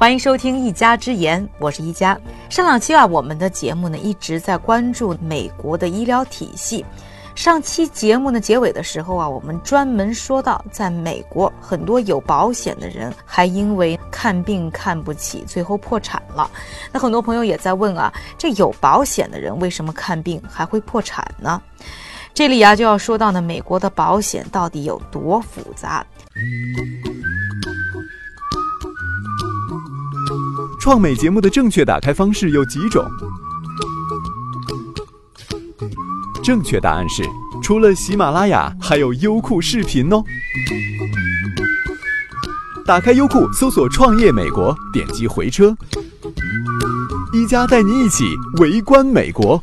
欢迎收听一家之言，我是一家。上两期啊，我们的节目呢一直在关注美国的医疗体系。上期节目的结尾的时候啊，我们专门说到，在美国很多有保险的人还因为看病看不起，最后破产了。那很多朋友也在问啊，这有保险的人为什么看病还会破产呢？这里啊就要说到呢，美国的保险到底有多复杂？创美节目的正确打开方式有几种？正确答案是，除了喜马拉雅，还有优酷视频哦。打开优酷，搜索“创业美国”，点击回车，一加带你一起围观美国。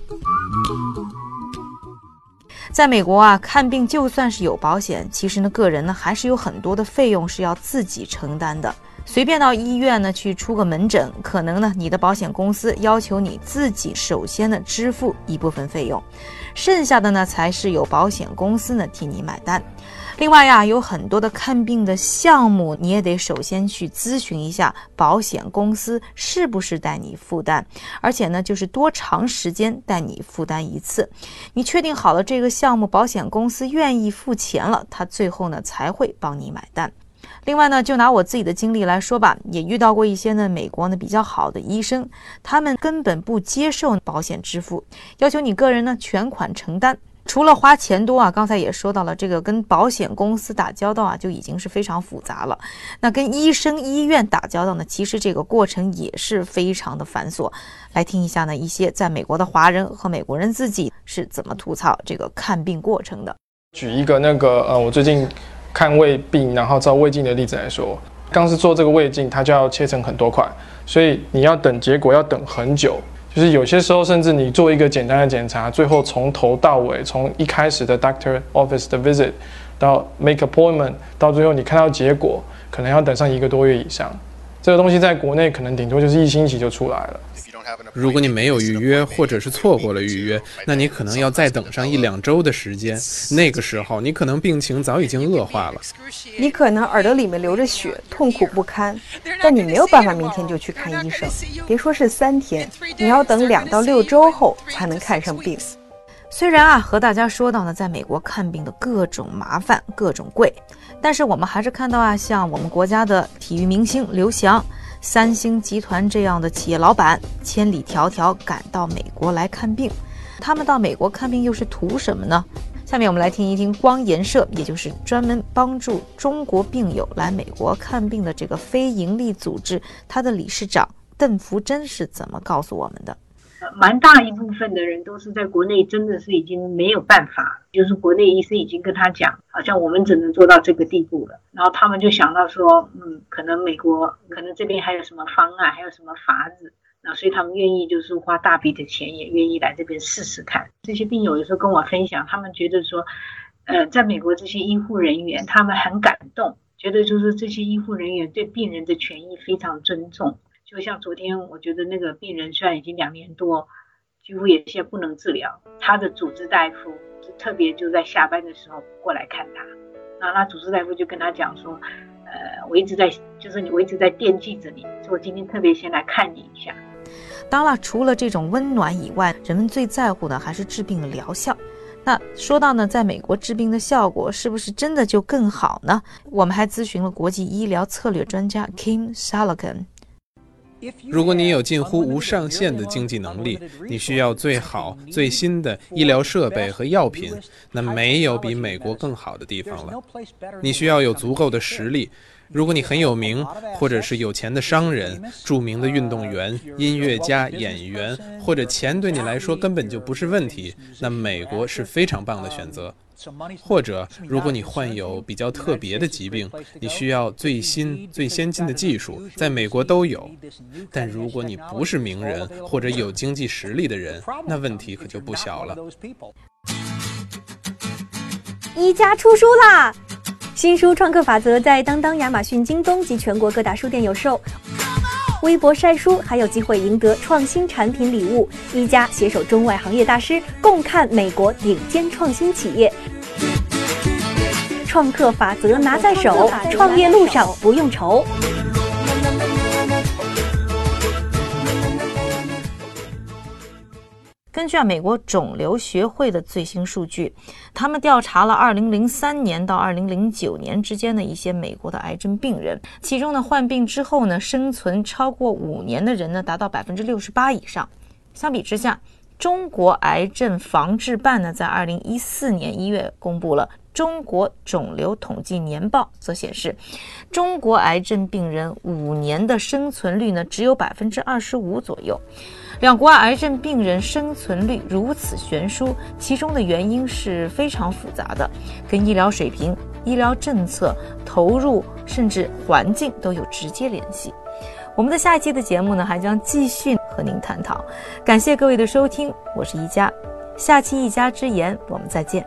在美国啊，看病就算是有保险，其实呢，个人呢还是有很多的费用是要自己承担的。随便到医院呢去出个门诊，可能呢你的保险公司要求你自己首先呢支付一部分费用，剩下的呢才是由保险公司呢替你买单。另外呀，有很多的看病的项目，你也得首先去咨询一下保险公司是不是带你负担，而且呢就是多长时间带你负担一次。你确定好了这个项目，保险公司愿意付钱了，他最后呢才会帮你买单。另外呢，就拿我自己的经历来说吧，也遇到过一些呢美国呢比较好的医生，他们根本不接受保险支付，要求你个人呢全款承担。除了花钱多啊，刚才也说到了，这个跟保险公司打交道啊就已经是非常复杂了。那跟医生、医院打交道呢，其实这个过程也是非常的繁琐。来听一下呢一些在美国的华人和美国人自己是怎么吐槽这个看病过程的。举一个那个呃，我最近。看胃病，然后照胃镜的例子来说，刚是做这个胃镜，它就要切成很多块，所以你要等结果要等很久。就是有些时候，甚至你做一个简单的检查，最后从头到尾，从一开始的 doctor office 的 visit 到 make appointment，到最后你看到结果，可能要等上一个多月以上。这个东西在国内可能顶多就是一星期就出来了。如果你没有预约，或者是错过了预约，那你可能要再等上一两周的时间。那个时候，你可能病情早已经恶化了。你可能耳朵里面流着血，痛苦不堪，但你没有办法明天就去看医生。别说是三天，你要等两到六周后才能看上病。虽然啊，和大家说到呢，在美国看病的各种麻烦、各种贵，但是我们还是看到啊，像我们国家的体育明星刘翔。三星集团这样的企业老板千里迢迢赶到美国来看病，他们到美国看病又是图什么呢？下面我们来听一听光研社，也就是专门帮助中国病友来美国看病的这个非营利组织，它的理事长邓福珍是怎么告诉我们的。蛮大一部分的人都是在国内，真的是已经没有办法，就是国内医生已经跟他讲，好像我们只能做到这个地步了。然后他们就想到说，嗯，可能美国，可能这边还有什么方案，还有什么法子，那所以他们愿意就是花大笔的钱，也愿意来这边试试看。这些病友有时候跟我分享，他们觉得说，呃，在美国这些医护人员，他们很感动，觉得就是这些医护人员对病人的权益非常尊重。就像昨天，我觉得那个病人虽然已经两年多，几乎也现在不能治疗，他的主治大夫就特别就在下班的时候过来看他，然后他主治大夫就跟他讲说，呃，我一直在，就是你，我一直在惦记着你，所以我今天特别先来看你一下。当然，除了这种温暖以外，人们最在乎的还是治病的疗效。那说到呢，在美国治病的效果是不是真的就更好呢？我们还咨询了国际医疗策略专家 Kim s a l a g a n 如果你有近乎无上限的经济能力，你需要最好最新的医疗设备和药品，那没有比美国更好的地方了。你需要有足够的实力。如果你很有名，或者是有钱的商人、著名的运动员、音乐家、演员，或者钱对你来说根本就不是问题，那美国是非常棒的选择。或者，如果你患有比较特别的疾病，你需要最新最先进的技术，在美国都有。但如果你不是名人或者有经济实力的人，那问题可就不小了。一家出书啦！新书《创客法则》在当当、亚马逊、京东及全国各大书店有售。微博晒书还有机会赢得创新产品礼物。一家携手中外行业大师，共看美国顶尖创新企业。创客法则拿在手，创业路上不用愁。根据啊美国肿瘤学会的最新数据，他们调查了2003年到2009年之间的一些美国的癌症病人，其中呢患病之后呢生存超过五年的人呢达到百分之六十八以上。相比之下，中国癌症防治办呢在2014年1月公布了。中国肿瘤统计年报则显示，中国癌症病人五年的生存率呢只有百分之二十五左右。两国癌症病人生存率如此悬殊，其中的原因是非常复杂的，跟医疗水平、医疗政策投入甚至环境都有直接联系。我们的下一期的节目呢还将继续和您探讨。感谢各位的收听，我是一加，下期一家之言，我们再见。